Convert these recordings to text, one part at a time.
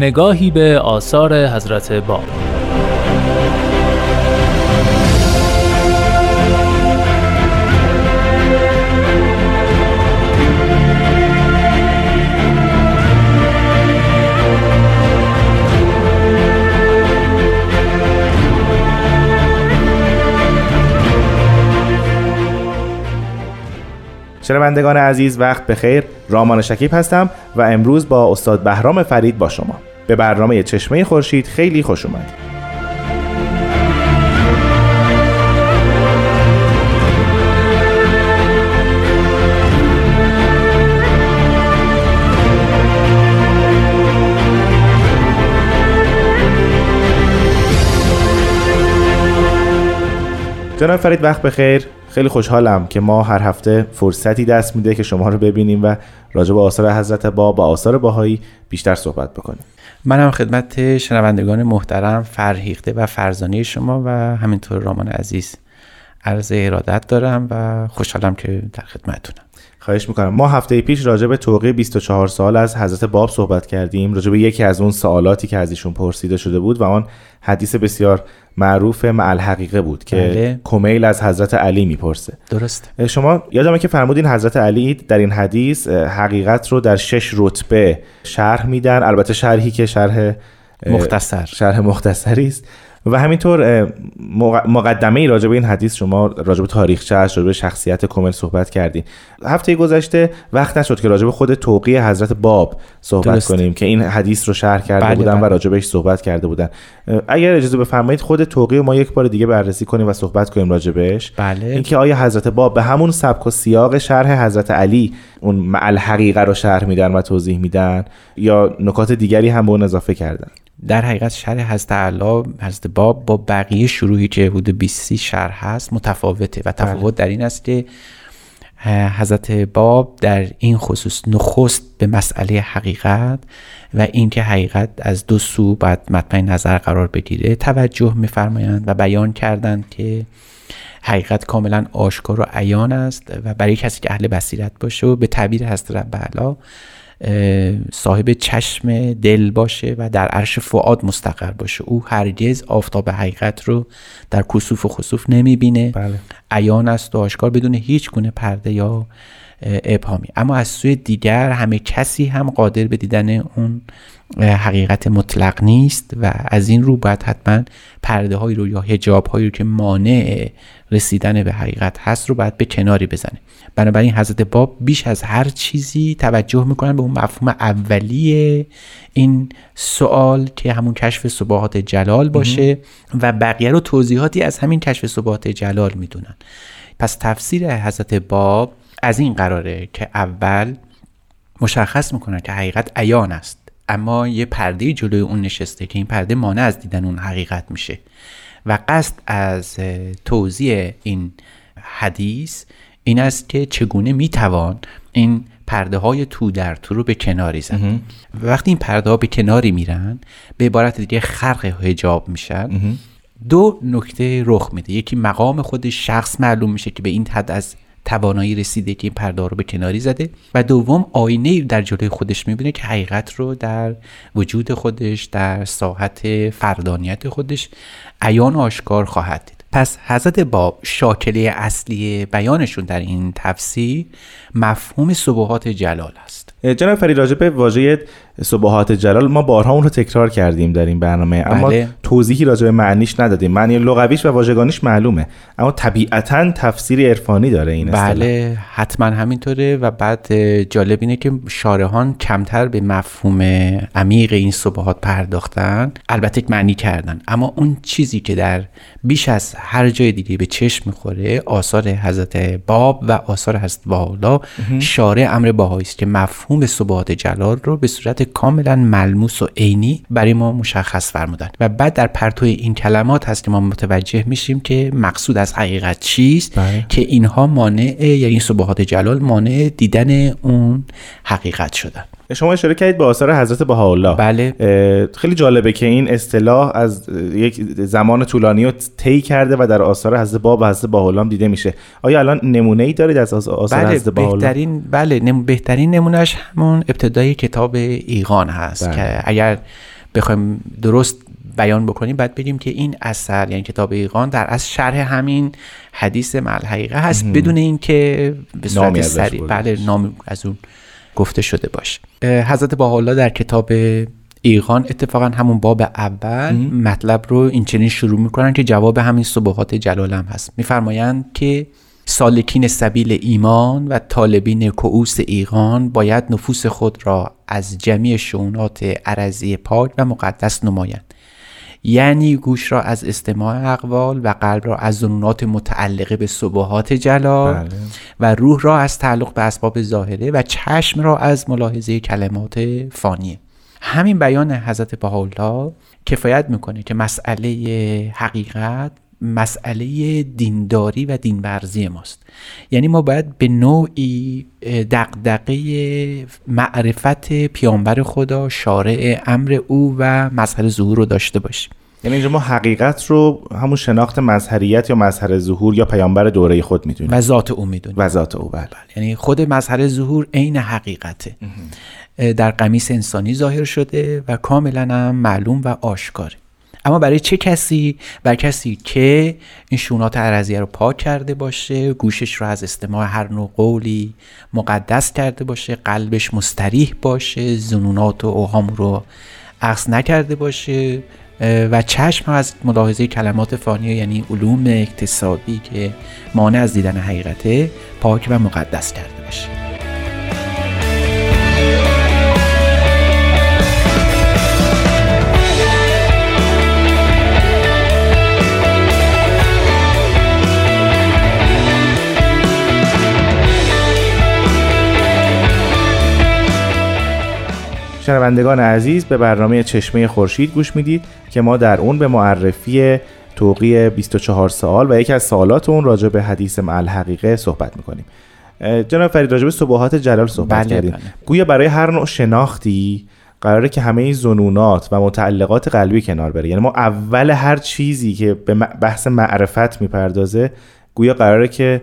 نگاهی به آثار حضرت باب. شنوندگان عزیز وقت بخیر. رامان شکیب هستم و امروز با استاد بهرام فرید با شما. به برنامه چشمه خورشید خیلی خوش اومدید. جناب فرید وقت بخیر. خیلی خوشحالم که ما هر هفته فرصتی دست میده که شما رو ببینیم و راجع به آثار حضرت باب و آثار باهایی بیشتر صحبت بکنیم. منم خدمت شنوندگان محترم فرهیخته و فرزانه شما و همینطور رامان عزیز. عرض ارادت دارم و خوشحالم که در خدمتتونم. خواهش می‌کنم. ما هفته پیش راجع به توقیع 24 سال از حضرت باب صحبت کردیم. راجع به یکی از اون سوالاتی که از ایشون پرسیده شده بود و آن حدیث بسیار معروف معل حقیقه بود که بله. کمیل از حضرت علی می‌پرسه. درست شما یادمه که فرمودین حضرت علی در این حدیث حقیقت رو در شش رتبه شرح میدن. البته شرحی که شرح مختصر. شرح مختصری است. و همینطور مقدمه ای راجع به این حدیث شما راجع به تاریخچه راجع به شخصیت کمل صحبت کردیم. هفته گذشته وقت نشد که راجع به خود توقیع حضرت باب صحبت درست. کنیم که این حدیث رو شرح کرده بله بودن بله. و راجع بهش صحبت کرده بودن. اگر اجازه بفرمایید خود توقیع ما یک بار دیگه بررسی کنیم و صحبت کنیم راجع بهش. بله. اینکه آیا حضرت باب به همون سبک و سیاق شرح حضرت علی اون معل حقیقه رو شرح میدن و توضیح میدن یا نکات دیگری هم به اون اضافه کردن؟ در حقیقت شرح حضرت علا حضرت باب با بقیه شروعی که حدود 20 شرح هست متفاوته و تفاوت بله. در این است که حضرت باب در این خصوص نخست به مسئله حقیقت و اینکه حقیقت از دو سو باید مطمئن نظر قرار بگیره توجه میفرمایند و بیان کردند که حقیقت کاملا آشکار و عیان است و برای کسی که اهل بصیرت باشه و به تعبیر حضرت رب صاحب چشم دل باشه و در عرش فعاد مستقر باشه. او هرگز آفتاب حقیقت رو در کسوف و خسوف نمی‌بینه. بله. عیان است و آشکار بدون هیچ گونه پرده یا ابهامی. اما از سوی دیگر همه کسی هم قادر به دیدن اون حقیقت مطلق نیست و از این رو باید حتما پرده هایی رو یا هجاب هایی رو که مانع رسیدن به حقیقت هست رو باید به کناری بزنه. بنابراین حضرت باب بیش از هر چیزی توجه می‌کنن به اون مفهوم اولی این سوال که همون کشف صباحات جلال باشه و بقیه رو توضیحاتی از همین کشف صباحات جلال می‌دونن. پس تفسیر حضرت باب از این قراره که اول مشخص می‌کنن که حقیقت عیان است. اما یه پرده جلوی اون نشسته که این پرده مانع از دیدن اون حقیقت میشه. و قصد از توضیح این حدیث این است که چگونه می‌توان این پرده های تو در تو رو به کناری زد. وقتی این پرده ها به کناری میرن به عبارت دیگه خرق هجاب میشن. دو نکته رخ میده. یکی مقام خود شخص معلوم میشه که به این حد از توانایی رسیده که این پرده رو به کناری زده و دوم آینه در جلوی خودش می‌بینه که حقیقت رو در وجود خودش در ساحت فردانیت خودش عیان آشکار خواهد دید. پس حضرت باب شاکله اصلی بیانشون در این تفسیر مفهوم صبحات جلال است. جناب فرید راجع به واژه صبحات جلال ما بارها اون رو تکرار کردیم در این برنامه. اما بله. توضیحی راجع به معنیش ندادیم. معنی لغویش و واژگانیش معلومه. اما طبیعتا تفسیر عرفانی داره این بله حتما همینطوره و بعد جالب اینه که شارحان کمتر به مفهوم عمیق این صبحات پرداختن. البته معنی کردن. اما اون چیزی که در بیش از هر جای دیگه به چشم می‌خوره آثار حضرت باب و آثار حضرت والا شارع امر باهایی است که مفهوم مفهوم صبحات جلال رو به صورت کاملا ملموس و عینی برای ما مشخص فرمودن و بعد در پرتو این کلمات هست که ما متوجه میشیم که مقصود از حقیقت چیست بله. که اینها مانع یعنی این صبحات جلال مانع دیدن اون حقیقت شدن شما اشاره کردید به آثار حضرت بهاءالله بله. خیلی جالبه که این اصطلاح از یک زمان طولانی رو طی کرده و در آثار حضرت باب و حضرت بهاءالله دیده میشه آیا الان نمونه ای دارید از آث- آثار بله حضرت بهاءالله بهترین بله نم... بهترین نمونهش همون ابتدای کتاب ایقان هست بله. که اگر بخوایم درست بیان بکنیم بعد بگیم که این اثر یعنی کتاب ایقان در از شرح همین حدیث مل حقیقه هست بدون اینکه به صورت سریع برده بله. نام از اون گفته شده باشه. حضرت بهاءالله در کتاب ایقان اتفاقا همون باب اول مطلب رو این چنین شروع می‌کنن که جواب همین صبحات جلال هم هست. میفرمایند که سالکین سبیل ایمان و طالبین کعوس ایقان باید نفوس خود را از جمیع شونات عرضی پاک و مقدس نمایند. یعنی گوش را از استماع اقوال و قلب را از ظنونات متعلقه به صبحات جلال بله. و روح را از تعلق به اسباب ظاهره و چشم را از ملاحظه کلمات فانیه همین بیان حضرت بهاءالله کفایت می‌کنه که مسئله حقیقت مسئله دینداری و دینورزی ماست. یعنی ما باید به نوعی دغدغه معرفت پیامبر خدا شارع امر او و مظهر ظهور رو داشته باشیم. یعنی اینجا ما حقیقت رو همون شناخت مظهریت یا مظهر ظهور یا پیامبر دوره خود می‌دونیم. و ذات او می‌دونیم. و ذات او بله. یعنی خود مظهر ظهور عین حقیقته. در قمیس انسانی ظاهر شده و کاملا هم معلوم و آشکاره. اما برای چه کسی؟ بر کسی که این شونات عرضیه رو پاک کرده باشه گوشش رو از استماع هر نوع قولی مقدس کرده باشه قلبش مستریح باشه زنونات و اوهام رو عکس نکرده باشه و چشم از ملاحظه کلمات فانیه یعنی علوم اکتسابی که مانع از دیدن حقیقته پاک و مقدس کرده باشه. شنوندگان عزیز به برنامه چشمه خورشید گوش می‌دید که ما در اون به معرفی توقی 24 سال و یکی از سوالات اون راجع به حدیث مع الحقیقه صحبت می‌کنیم. جناب فرید راجع به صبحات جلال صحبت بله، کردیم. بله. گویا برای هر نوع شناختی قراره که همه این زنونات و متعلقات قلبی کنار بره. یعنی ما اول هر چیزی که به بحث معرفت می‌پردازه گویا قراره که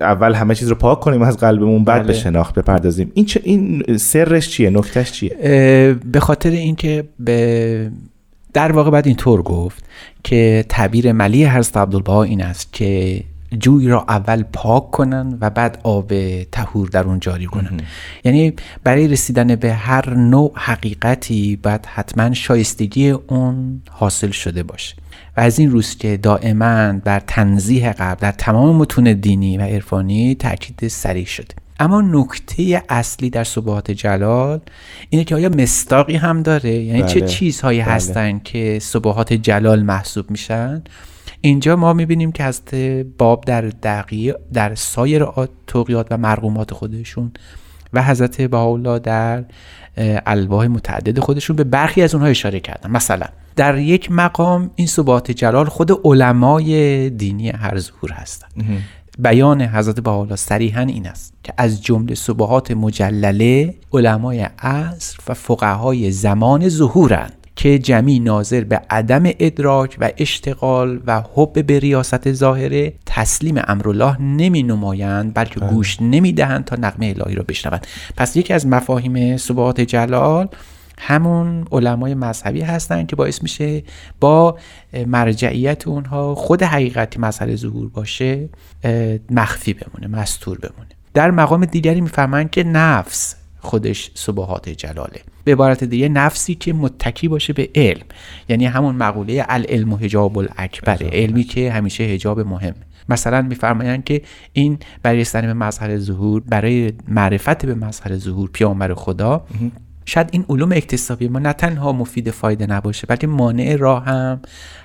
اول همه چیز رو پاک کنیم از قلبمون بعد بله. به شناخت بپردازیم. این چه این سرش چیه؟ نکتهش چیه؟ به خاطر اینکه به در واقع باید اینطور گفت که تعبیر ملی حضرت عبدالبها این است که جوی را اول پاک کنن و بعد آب تهور در اون جاری کنن. یعنی برای رسیدن به هر نوع حقیقتی باید حتما شایستگی اون حاصل شده باشه. و از این روز که دائما بر تنزیه قلب در تمام متون دینی و عرفانی تاکید سریع شده اما نکته اصلی در صبحات جلال اینه که آیا مستاقی هم داره؟ یعنی چه بله، چیزهایی بله. هستن که صبحات جلال محسوب میشن؟ اینجا ما می‌بینیم که از باب در دقیق در سایر توقیات و مرقومات خودشون و حضرت بهاءالله در الواح متعدد خودشون به برخی از اونها اشاره کردن. مثلا در یک مقام این صبحات جلال خود علمای دینی هر ظهور هستند بیان حضرت بهاءالله صریحا این است که از جمله صبحات مجلله علمای عصر و فقهای زمان ظهورند که جمعی ناظر به عدم ادراک و اشتغال و حب به ریاست ظاهره تسلیم امرالله نمی نمایند بلکه گوش نمی دهند تا نغمه الهی را بشنوند. پس یکی از مفاهیم صبحات جلال همون علمای مذهبی هستند که باعث میشه با مرجعیت اونها خود حقیقتی مسئله ظهور باشه مخفی بمونه مستور بمونه. در مقام دیگری می‌فهمند که نفس خودش صبحات جلاله. به عبارت دیگه نفسی که متکی باشه به علم. یعنی همون مقوله العلم حجاب الاکبر. علمی که همیشه حجاب مهم. مثلا میفرمایند که این برای رسیدن به مظهر ظهور برای معرفت به مظهر ظهور پیامبر خدا شاید این علوم اکتسابی ما نه تنها مفید فایده نباشه بلکه مانع راه هم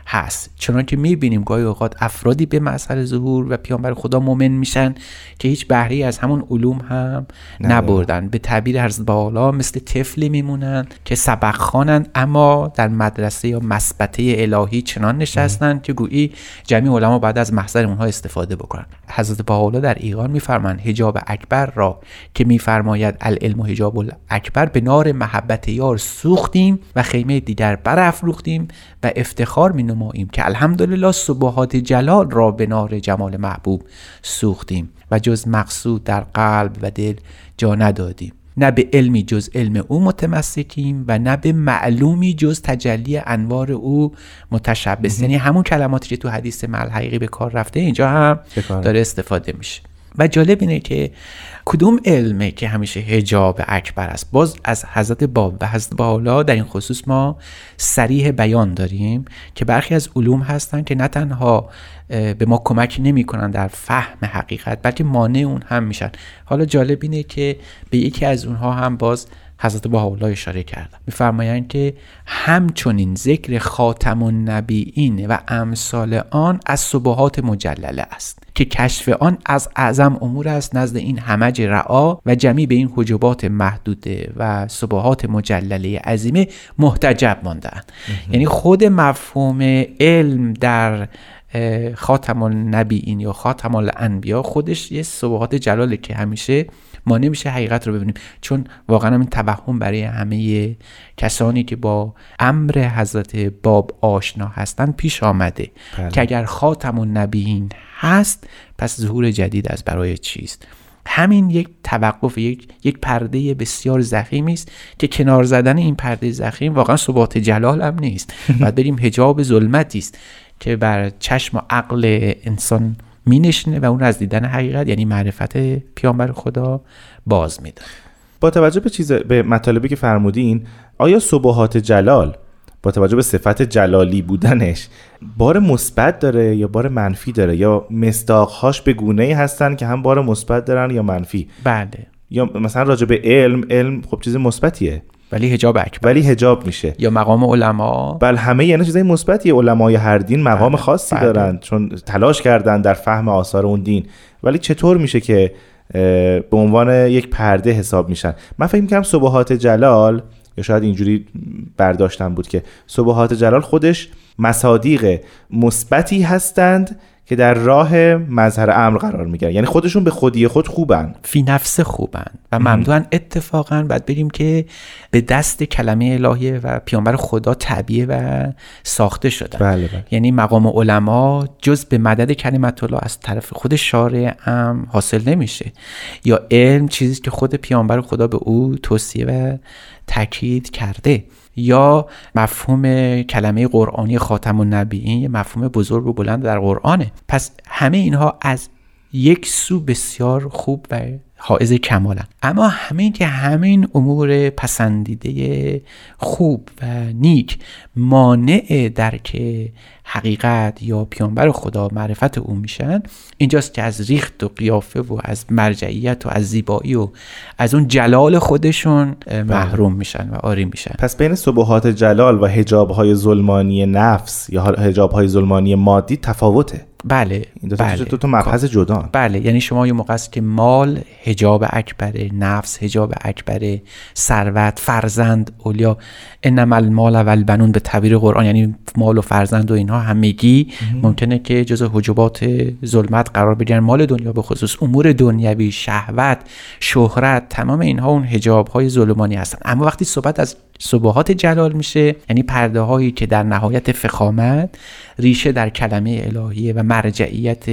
هست. چون که می‌بینیم گاهی اوقات افرادی به مسئله ظهور و پیامبر خدا مؤمن میشن که هیچ بهره از همون علوم هم نبردن. به تعبیر از بالا مثل طفلی میمونن که سبق خوانن اما در مدرسه یا مسبته الهی چنان نشستن که گویی جمعی علما بعد از محضر اونها استفاده بکنن. حضرت باولا در ایقان میفرمایند حجاب اکبر را که میفرماید العلم و حجاب اکبر به نار محبت یار سوختیم و خیمه دیگر برافروختیم و افتخار می نماییم که الحمدلله صبحات جلال را به نار جمال محبوب سوختیم و جز مقصود در قلب و دل جا ندادیم. نه به علمی جز علم او متمسکیم و نه به معلومی جز تجلی انوار او متشبس یعنی همون کلماتی که تو حدیث مل حقیقی به کار رفته اینجا هم داره استفاده میشه. و جالب اینه که کدوم علمه که همیشه هجاب اکبر است؟ باز از حضرت باب و حضرت بالا در این خصوص ما سریح بیان داریم که برخی از علوم هستن که نه تنها به ما کمک نمی‌کنن در فهم حقیقت بلکه مانع اون هم میشن. حالا جالب اینه که به یکی از اونها هم باز حضرت بهاءالله اشاره کردم میفرمایند که همچنین ذکر خاتم النبیین و امثال آن از صبحات مجلله است که کشف آن از اعظم امور است نزد این همج رعا و جمعی به این حجبات محدوده و صبحات مجلله عظیمه محتجب ماندن یعنی خود مفهوم علم در خاتم النبیین یا خاتم الانبیا خودش یه صبحات جلاله که همیشه ما نمیشه حقیقت رو ببینیم. چون واقعا این توهم برای همه کسانی که با امر حضرت باب آشنا هستن پیش آمده بله. که اگر خاتم النبیین هست پس ظهور جدید از برای چیست؟ همین یک توقف یک یک پرده بسیار زخیمی است که کنار زدن این پرده زخیم واقعا ثبات جلال هم نیست. بعد بریم حجاب ظلمتی است که بر چشم و عقل انسان مینشینه و اون از دیدن حقیقت یعنی معرفت پیامبر خدا باز میده. با توجه به چیز به مطالبی که فرمودین آیا صبحات جلال با توجه به صفت جلالی بودنش بار مثبت داره یا بار منفی داره؟ یا مستاقهاش به گونه ای هستن که هم بار مثبت دارن یا منفی؟ بله. یا مثلا راجع به علم علم خب چیز مثبتیه. ولی هجاب اکبر ولی هجاب میشه یا مقام علما بله همه یعنی چیزای مثبتی علمای هر دین مقام بله. خاصی بله. دارن چون تلاش کردن در فهم آثار اون دین ولی چطور میشه که به عنوان یک پرده حساب میشن من فکر می‌کنم صبحات جلال یا شاید اینجوری برداشتم بود که صبحات جلال خودش مصادیق مثبتی هستند که در راه مظهر امر قرار می‌گیرن. یعنی خودشون به خودی خود خوبن. فی نفس خوبن و ممدوعا اتفاقا باید بریم که به دست کلمه الهیه و پیامبر خدا تعبیه و ساخته شدن. بله بله. یعنی مقام علما جز به مدد کلمت الله از طرف خود شارع هم حاصل نمیشه. یا علم چیزی که خود پیامبر خدا به او توصیه و تاکید کرده. یا مفهوم کلمه قرآنی خاتم النبیین یه مفهوم بزرگ و بلند در قرآنه. پس همه اینها از یک سو بسیار خوب و حائز کمالن. اما همین که همین امور پسندیده خوب و نیک مانع درک حقیقت یا پیانبر خدا معرفت او میشن اینجاست که از ریخت و قیافه و از مرجعیت و از زیبایی و از اون جلال خودشون بله. محروم میشن و آری میشن پس بین صبحات جلال و هجاب های ظلمانی نفس یا هجاب های ظلمانی مادی تفاوته بله این بله. دو تا مبحث جدا بله یعنی شما یه موقع است که مال هجاب اکبره نفس هجاب اکبره ثروت فرزند اولیا انما المال و البنون به تعبیر قرآن یعنی مال و فرزند و اینها همگی ممکنه که جز حجبات ظلمت قرار بگیرن. مال دنیا به خصوص امور دنیوی شهوت شهرت تمام اینها اون هجاب های ظلمانی هستن. اما وقتی صحبت از صبحات جلال میشه یعنی پرده هایی که در نهایت فخامت ریشه در کلمه الهیه و مرجعیت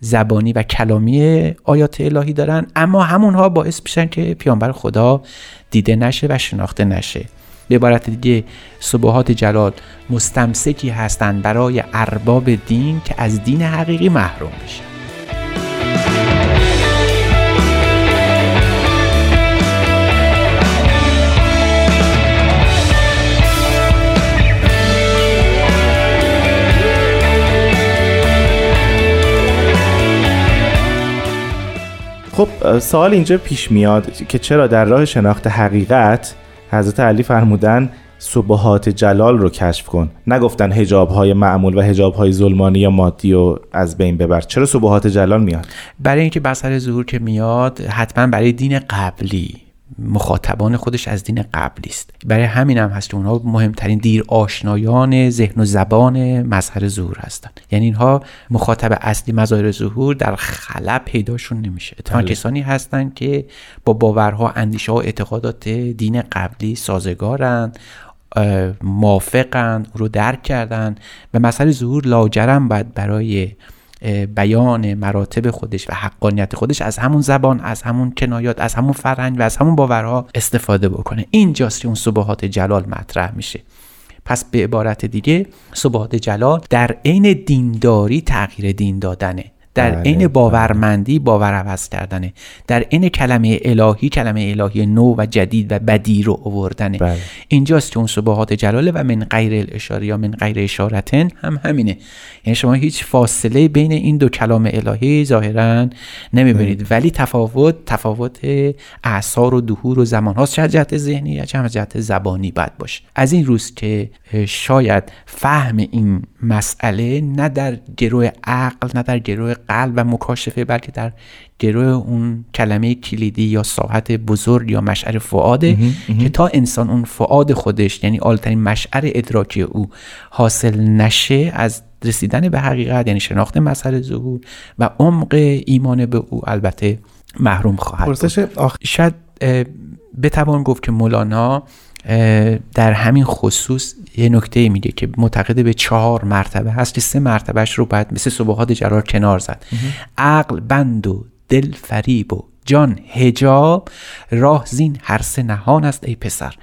زبانی و کلامی آیات الهی دارن. اما همونها باعث میشن که پیانبر خدا دیده نشه و شناخته نشه. به عبارت دیگه صبحات جلال مستمسکی هستند برای ارباب دین که از دین حقیقی محروم بشن خب سوال اینجا پیش میاد که چرا در راه شناخت حقیقت حضرت علی فرمودن صبحات جلال رو کشف کن. نگفتن هجاب های معمول و هجاب های ظلمانی یا مادی رو از بین ببر. چرا صبحات جلال میاد؟ برای اینکه بسر ظهور که میاد حتما برای دین قبلی. مخاطبان خودش از دین قبلی است. برای همین هم هست که اونها مهمترین دیر آشنایان ذهن و زبان مظهر ظهور هستند. یعنی اینها مخاطب اصلی مظاهر ظهور در خلا پیداشون نمیشه. اتفاقا بله. کسانی هستند که با باورها اندیشه و اعتقادات دین قبلی سازگارند موافقند او رو درک کردن و مسئله ظهور لاجرم باید برای بیان مراتب خودش و حقانیت خودش از همون زبان از همون کنایات از همون فرهنگ و از همون باورها استفاده بکنه. اینجاست که اون صبحات جلال مطرح میشه. پس به عبارت دیگه صبحات جلال در عین دینداری تغییر دین دادنه. در بله، عین بله. باورمندی باور عوض کردنه. در عین کلمه الهی کلمه الهی نو و جدید و بدی رو آوردنه. بله. اینجاست که اون صبحات جلاله و من غیر الاشاره یا من غیر اشارتن هم همینه. یعنی شما هیچ فاصله بین این دو کلام الهی ظاهرا نمی‌بینید. ولی تفاوت تفاوت اعثار و دهور و زمان هاست. چه از جهت ذهنی یا چه از جهت زبانی باید باشه. از این روز که شاید فهم این مسئله نه در گروه عقل نه در گروه قلب و مکاشفه بلکه در گروه اون کلمه کلیدی یا ساحت بزرگ یا مشعر فعاده که تا انسان اون فعاد خودش یعنی عالیترین مشعر ادراکی او حاصل نشه از رسیدن به حقیقت یعنی شناخت مسئله ظهور و عمق ایمان به او البته محروم خواهد بود. آخ... شاید بتوان گفت که مولانا در همین خصوص یه نکته میگه که معتقد به چهار مرتبه هست که سه مرتبهش رو باید مثل صبحات جرار کنار زد. عقل بند و دل فریب و جان هجاب راه زین هر سه نهان است ای پسر.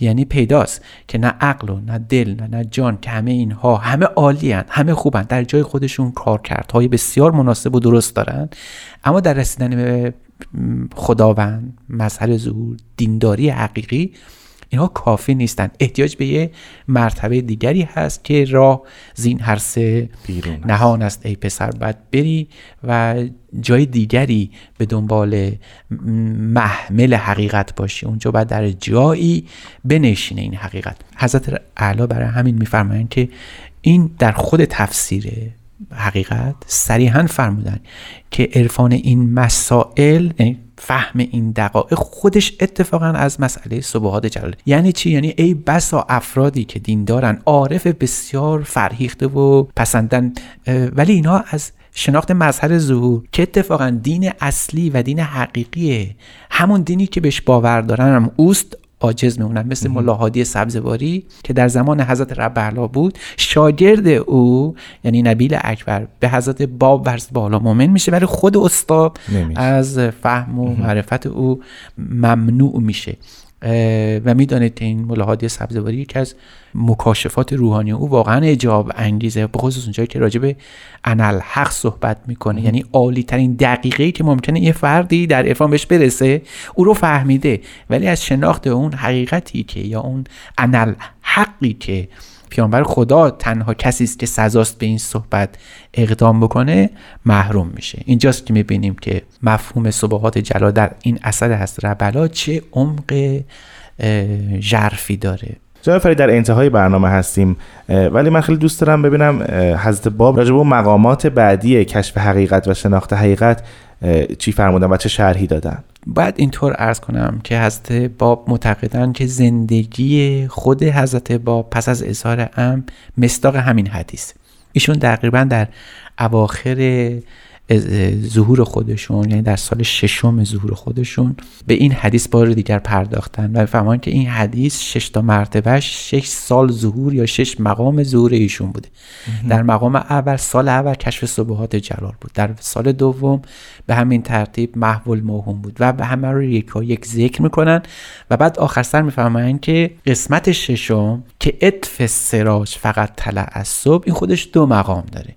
یعنی پیداست که نه عقل و نه دل نه, نه جان که همه اینها همه عالی همه خوبن در جای خودشون کار کرد های بسیار مناسب و درست دارن. اما در رسیدن به خداوند مظهر ظهور دینداری حقیقی اینها کافی نیستن. احتیاج به یه مرتبه دیگری هست که راه زین هر سه. نهان است. ای پسر باید بری و جای دیگری به دنبال محمل حقیقت باشی. اونجا باید در جایی بنشینه این حقیقت. حضرت اعلی برای همین میفرمایند که این در خود تفسیر حقیقت صریحا فرمودن که عرفان این مسائل یعنی فهم این دقایق خودش اتفاقا از مسئله صبحات جلال. یعنی چی؟ یعنی ای بسا افرادی که دیندارن عارف بسیار فرهیخته و پسندن. ولی اینها از شناخت مظهر ظهور که اتفاقا دین اصلی و دین حقیقیه همون دینی که بهش باور دارن هم اوست عاجز میمونن مثل ملاحادی سبزواری که در زمان حضرت رب بود شاگرد او یعنی نبیل اکبر به حضرت باب ورز بالا مؤمن میشه ولی خود استاد. از فهم و معرفت او ممنوع میشه. و می‌دانید این ملاحادی سبزواری یکی از مکاشفات روحانی او واقعا اجاب انگیزه به خصوص اونجایی که راجع به انالحق صحبت می‌کنه. یعنی عالی ترین دقیقه که ممکنه یه فردی در عرفان بهش برسه او رو فهمیده. ولی از شناخت اون حقیقتی که یا اون انالحقی که پیامبر خدا تنها کسی است که سزاست به این صحبت اقدام بکنه محروم میشه. اینجاست که می‌بینیم که مفهوم صبحات جلا در این اثر هست. ربلا چه عمق ژرفی داره. جناب فرید در انتهای برنامه هستیم ولی من خیلی دوست دارم ببینم حضرت باب راجع به مقامات بعدی کشف حقیقت و شناخت حقیقت چی فرمودن و چه شرحی دادن؟ باید اینطور ارز کنم که حضرت باب معتقدند که زندگی خود حضرت باب پس از اظهار ام مصداق همین حدیث. ایشون تقریبا در اواخر ظهور خودشون یعنی در سال ششم ظهور خودشون به این حدیث بار دیگر پرداختن و فهمان که این حدیث شش تا مرتبهش شش سال ظهور یا شش مقام ظهور ایشون بوده. در مقام اول سال اول کشف صبحات جلال بود. در سال دوم به همین ترتیب محو الموهوم بود و به همه رو یک یک ذکر می‌کنن و بعد آخر سر می‌فهمن که قسمت ششم که اطف سراج فقط طلع از صبح این خودش دو مقام داره.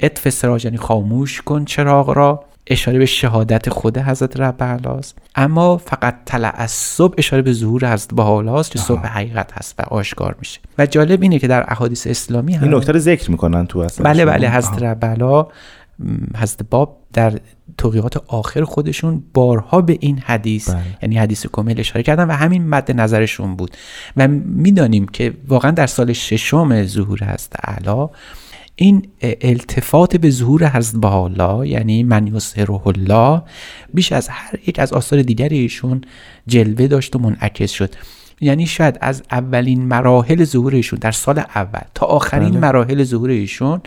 اطف سراج یعنی خاموش کن چراغ را. اشاره به شهادت خود حضرت رب است اما فقط طلع از صبح اشاره به ظهور حضرت بهاءالله که صبح حقیقت هست و آشکار میشه. و جالب اینه که در احادیث اسلامی هم این نکته رو ذکر می‌کنن تو اصلا. بله بله حضرت ربلا حضرت باب در توقیات آخر خودشون بارها به این حدیث بله. یعنی حدیث کامل اشاره کردن و همین مد نظرشون بود. و می‌دانیم که واقعا در سال ششم ظهور هست اعلی این التفات به ظهور حضرت بهاءالله یعنی من یسره الله بیش از هر یک از آثار دیگری ایشون جلوه داشت و منعکس شد یعنی شاید از اولین مراحل ظهور ایشون در سال اول تا آخرین بله. مراحل ظهور ایشون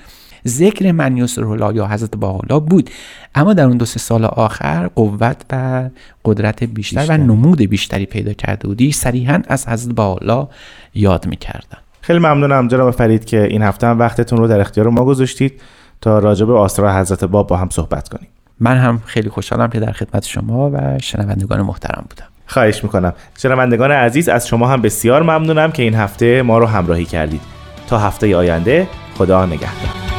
ذکر من الله یا حضرت بهاءالله بود اما در اون دو سه سال آخر قوت و قدرت بیشتر, بیشتر. و نمود بیشتری پیدا کرده بودی صریحا از حضرت بهاءالله یاد می‌کردن خیلی ممنونم جناب فرید که این هفته هم وقتتون رو در اختیار ما گذاشتید تا راجع به آثار حضرت باب با هم صحبت کنیم. من هم خیلی خوشحالم که در خدمت شما و شنوندگان محترم بودم. خواهش می‌کنم. شنوندگان عزیز از شما هم بسیار ممنونم که این هفته ما رو همراهی کردید. تا هفته آینده خدا نگهدار.